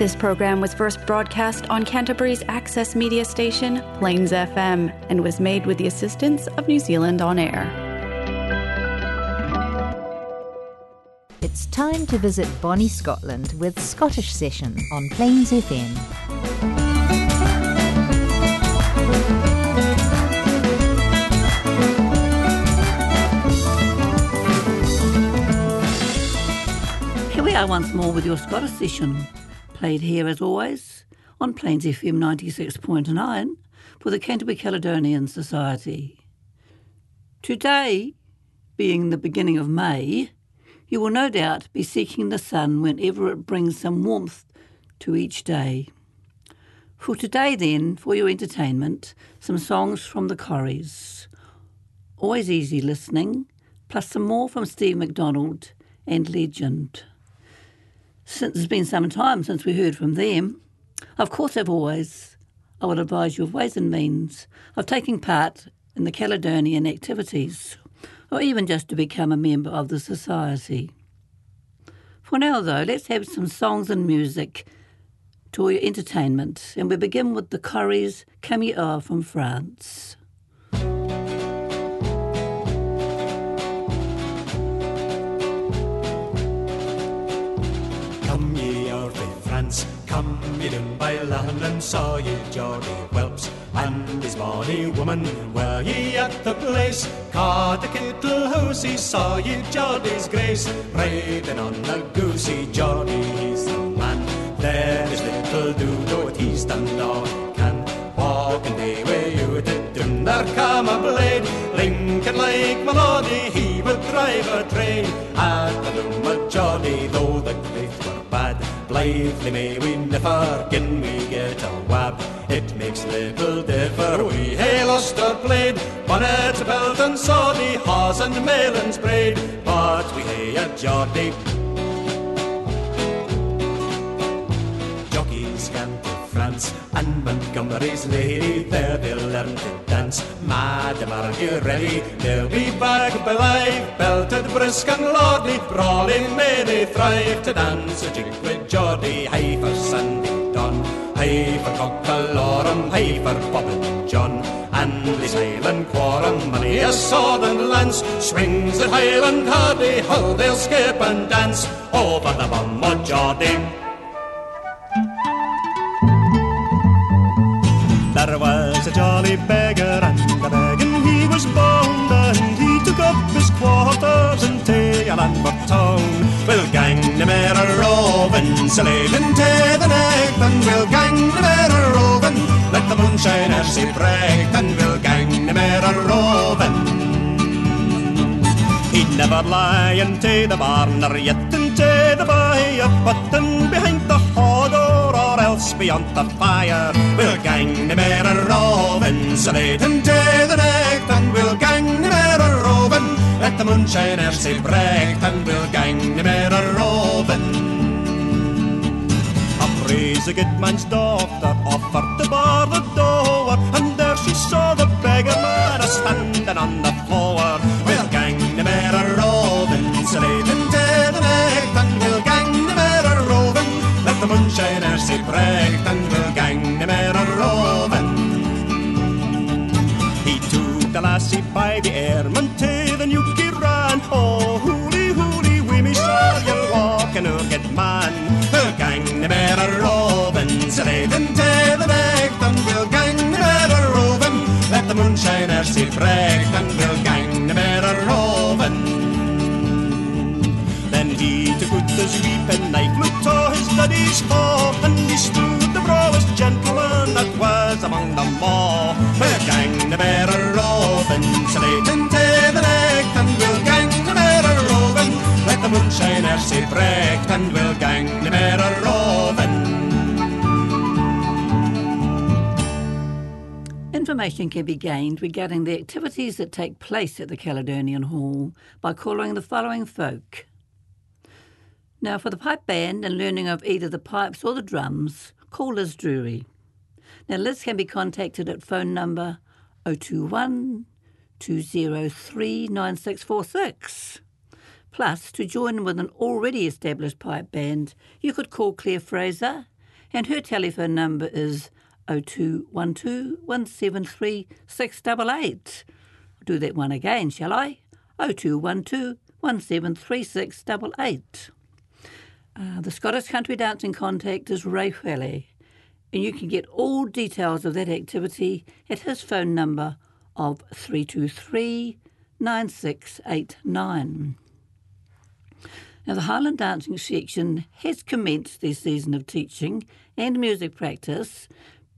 This program was first broadcast on Canterbury's access media station, Plains FM, and was made with the assistance of New Zealand On Air. It's time to visit Bonnie, Scotland with Scottish Session on Plains FM. Here we are once more with your Scottish session, played here as always on Plains FM 96.9 for the Canterbury Caledonian Society. Today, being the beginning of May, you will no doubt be seeking the sun whenever it brings some warmth to each day. For today, then, for your entertainment, some songs from the Corries. Always easy listening, plus some more from Steve McDonald and Legend since it's been some time since we heard from them. Of course, I've always, I would advise you of ways and means of taking part in the Caledonian activities, or even just to become a member of the society. For now, though, let's have some songs and music to your entertainment, and we begin with the Corries Camille from France. Come ye down by and saw ye Geordie whelps and his bonny woman. Were ye at the place? Caught the kittle housey, saw ye Geordie's grace. Riding on the goosey, Geordie, he's the man. There is little do what he's done all he can. Walking day way you did down there come a blade. Lincoln like Maloney, he would drive a train. At the loom of Geordie, though the cliff were Blithely may we never gin we get a wab. It makes little differ, we hae lost our blade. Bonnet, belt and soddy, hawse and melons braid. But we hae a Geordie jockeys can to France and Montgomery's lady there they'll learn to dance. Madam, are you ready? They'll be back alive, belted brisk and lordly, brawling may they thrive to dance a jig with Geordie. High for Sandy Don, high for Cockalorum, high for Bob and John. And this Highland quorum, many a sword and lance swings at Highland hardy, how they'll skip and dance over the bum of Geordie. Tayalandbur town. We'll gang the mare a roving, slaving to the neck, and we'll gang the mare a roving. Let the moonshine see break, and we'll gang the mare a roving. He'd never lie into the barn or yet into the byre, but then behind the hodder or else beyond the fire. We'll gang the mare a roving, salute into the neck, and we'll gang Let the moonshine see break, and we'll gang the mare a roving. A praise a good man's daughter offered to bar the door, and there she saw the beggar man standing on the floor. We'll gang the mare a roving, salute into the neck, and we'll gang the mare a roving. Let the moonshine see break, and we'll gang the mare a roving. He took the lassie by the to his and he stood the brawest gentleman that was among them all. We'll gang the a roving, salute into the neck, and we'll gang the mare a. Let the moonshine see break, and we'll gang the mare a. Information can be gained regarding the activities that take place at the Caledonian Hall by calling the following folk. Now, for the pipe band and learning of either the pipes or the drums, call Liz Drury. Now, Liz can be contacted at phone number 021 203 9646. Plus, to join with an already established pipe band, you could call Claire Fraser and her telephone number is 0212 173 688. I'll do that one again, shall I? 0212 173 688. Uh, the Scottish Country Dancing contact is Ray Whele, and you can get all details of that activity at his phone number of 323 9689. Now, the Highland Dancing section has commenced their season of teaching and music practice,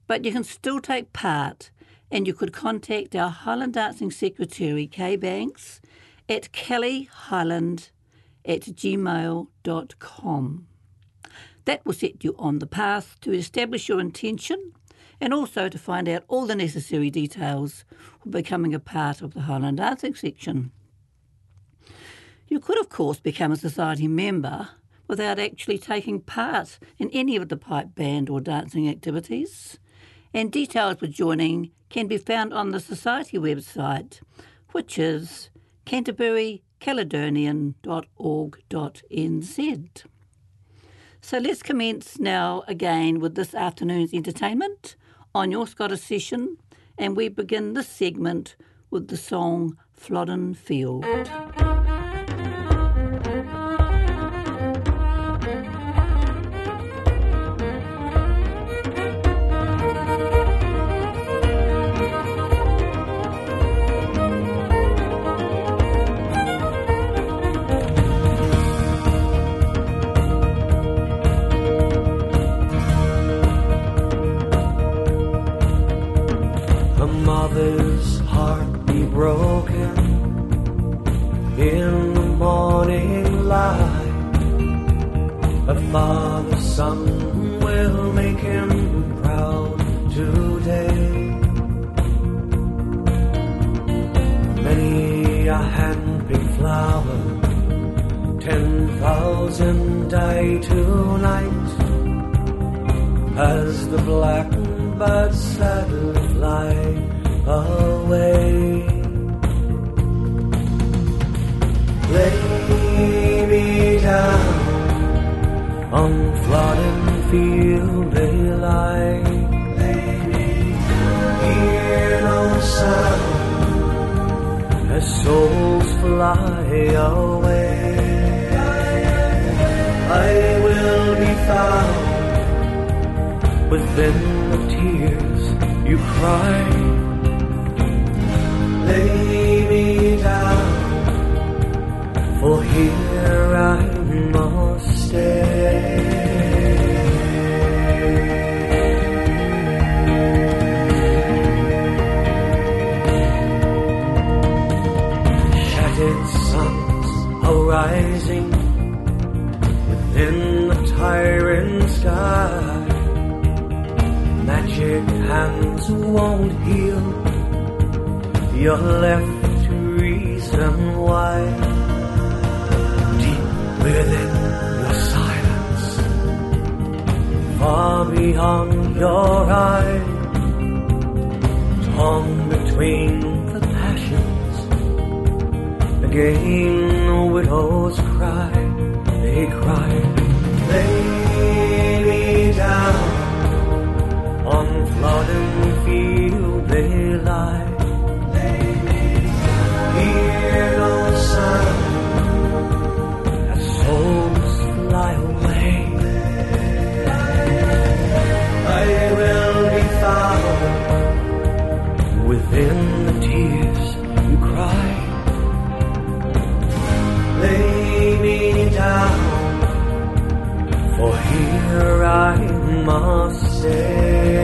but you can still take part and you could contact our Highland Dancing Secretary, Kay Banks, at kellyhighland at gmail.com. That will set you on the path to establish your intention and also to find out all the necessary details for becoming a part of the Highland Dancing section. You could, of course, become a society member without actually taking part in any of the pipe band or dancing activities, and details for joining can be found on the Society website, which is canterburycaledonian.org.nz. So let's commence now again with this afternoon's entertainment on your Scottish session, and we begin this segment with the song Flodden Field. Broken in the morning light. A father's son will make him proud today. Many a hand-picked flower, ten thousand die tonight as the blackbird sadly fly away. Lay me down on Flodden field they lie. Hear no sound as souls fly away. I will be found within the tears you cry. Lay for here I must stay. Shattered suns are rising within the tyrant sky magic hands won't heal. You're left to reason why. Within your silence, far beyond your eyes, torn between the passions. Again, the widows cry, they cry, lay me down on Flodden here I must lay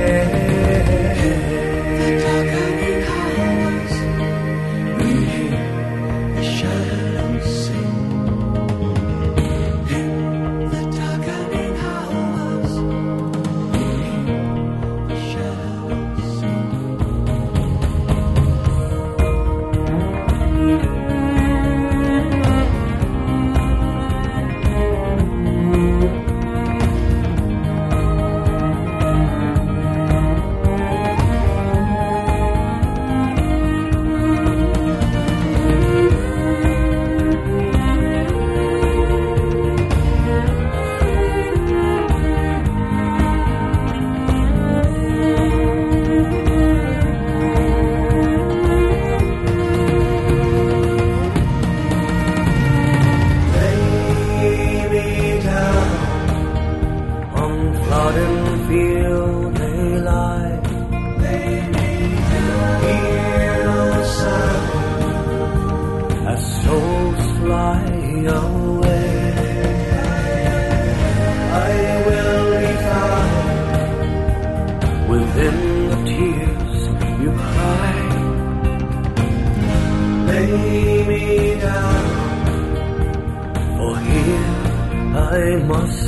I must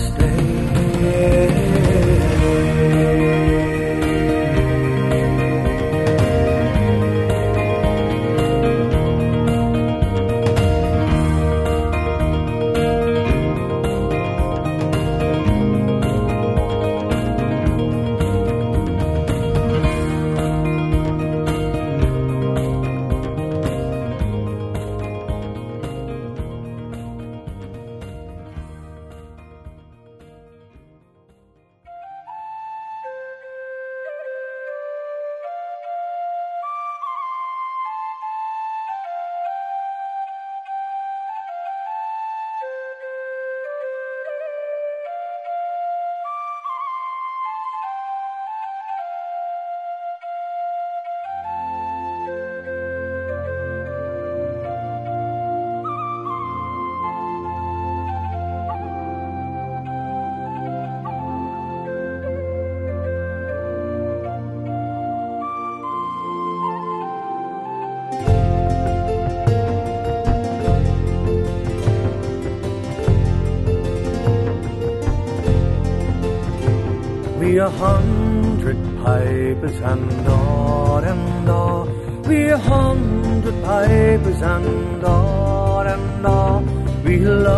We a hundred pipers and all and all. We a hundred pipers and all and all. We'll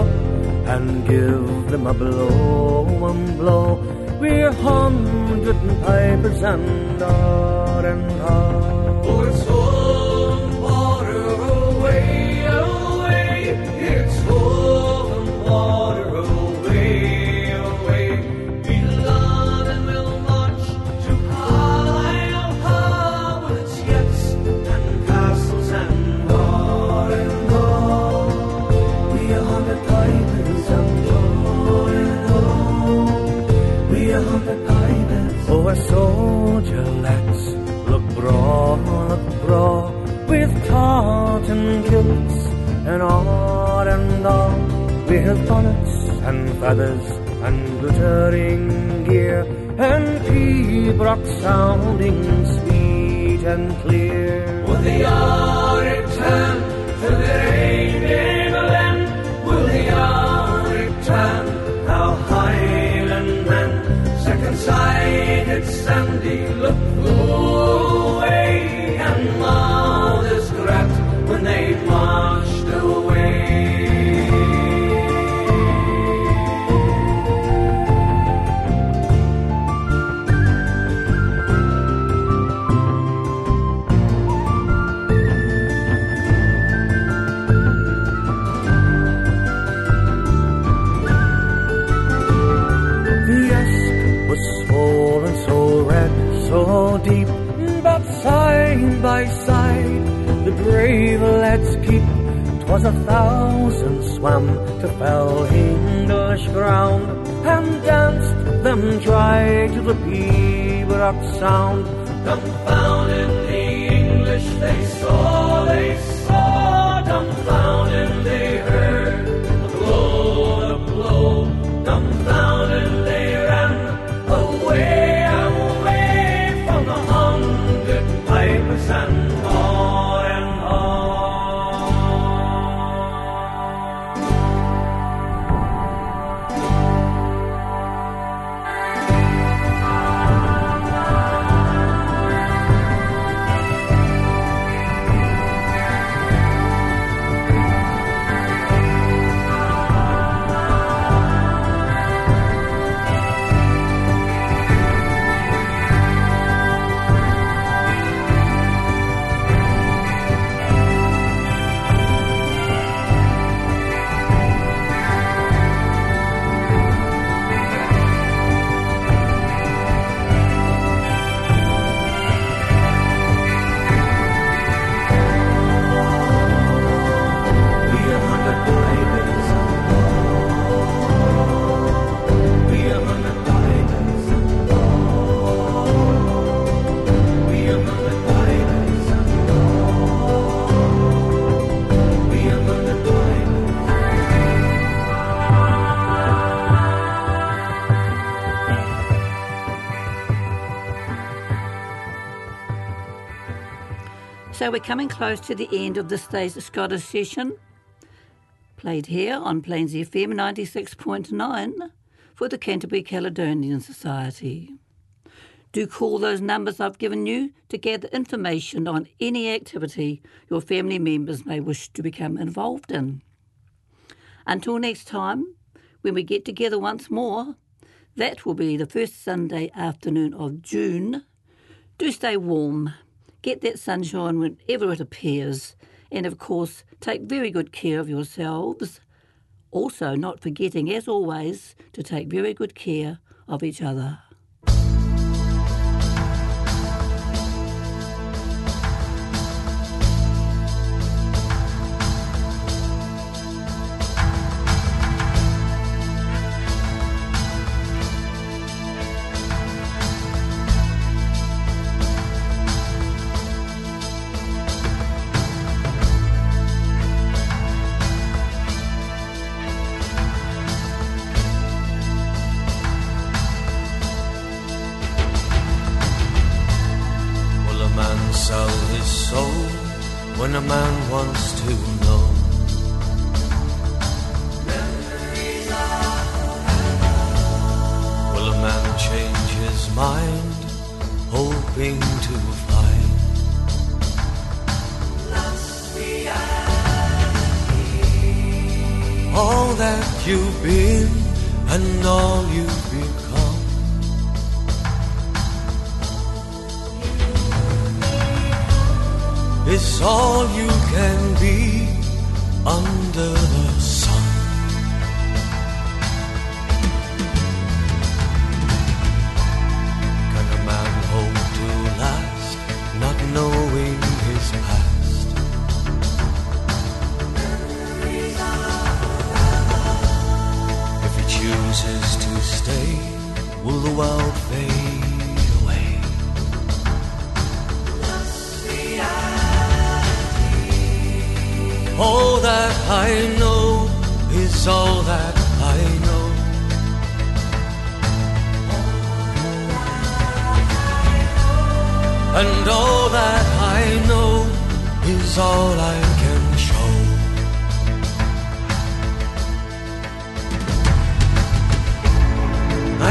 and give them a blow and blow. We a hundred pipers and all and all. Oh, with tartan kilts and all and all. With bonnets and feathers and glittering gear and pibroch sounding sweet and clear. Will the hour return to the Raven Will the hour return? Our Highlandmen, second sighted Sandy, look so deep, but side by side the brave lads keep. 'Twas a thousand swam to fell English ground and danced them dry to the Pibroch sound. Confounded the English they saw, So we're coming close to the end of this day's Scottish session, played here on Plains FM 96.9 for the Canterbury Caledonian Society. Do call those numbers I've given you to gather information on any activity your family members may wish to become involved in. Until next time, when we get together once more, that will be the first Sunday afternoon of June. Do stay warm, get that sunshine whenever it appears, and of course, take very good care of yourselves. Also, not forgetting, as always, to take very good care of each other. that you've been and all you've become. It's all you can be under the sun. promises to stay, will the world fade away? What's? All that I know is all that I know. All that I know. And all that I know is all I know.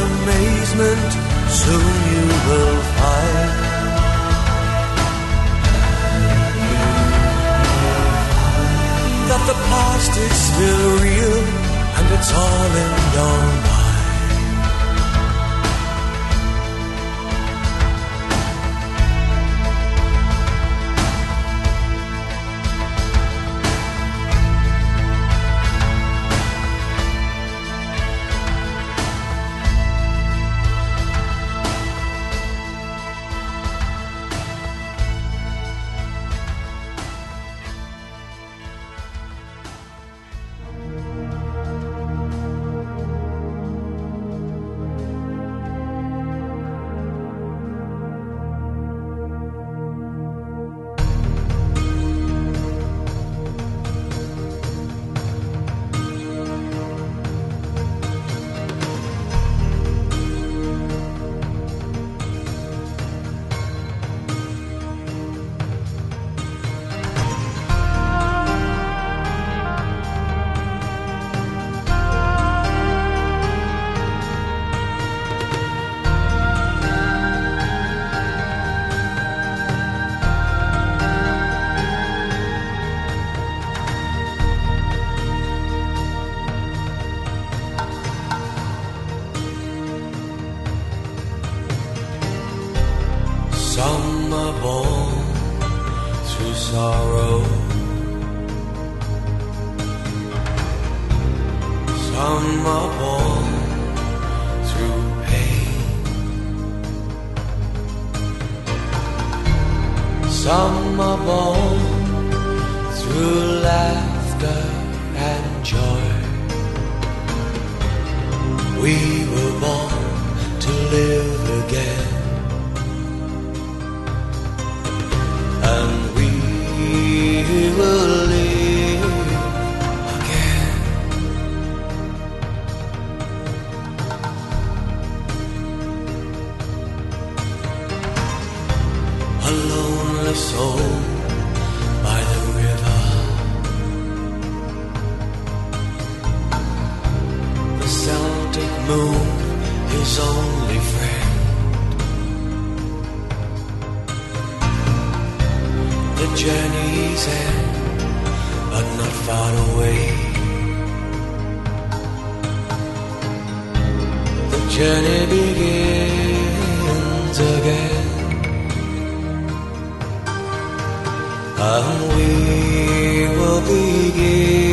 amazement soon you will find. That the past is still real and it's all in your mind. Sorrow. Some are born through pain. Some are born through laughter and joy. We were born to live again. and we Celtic moon, his only friend. Journey's end, but not far away. The journey begins again, and we will begin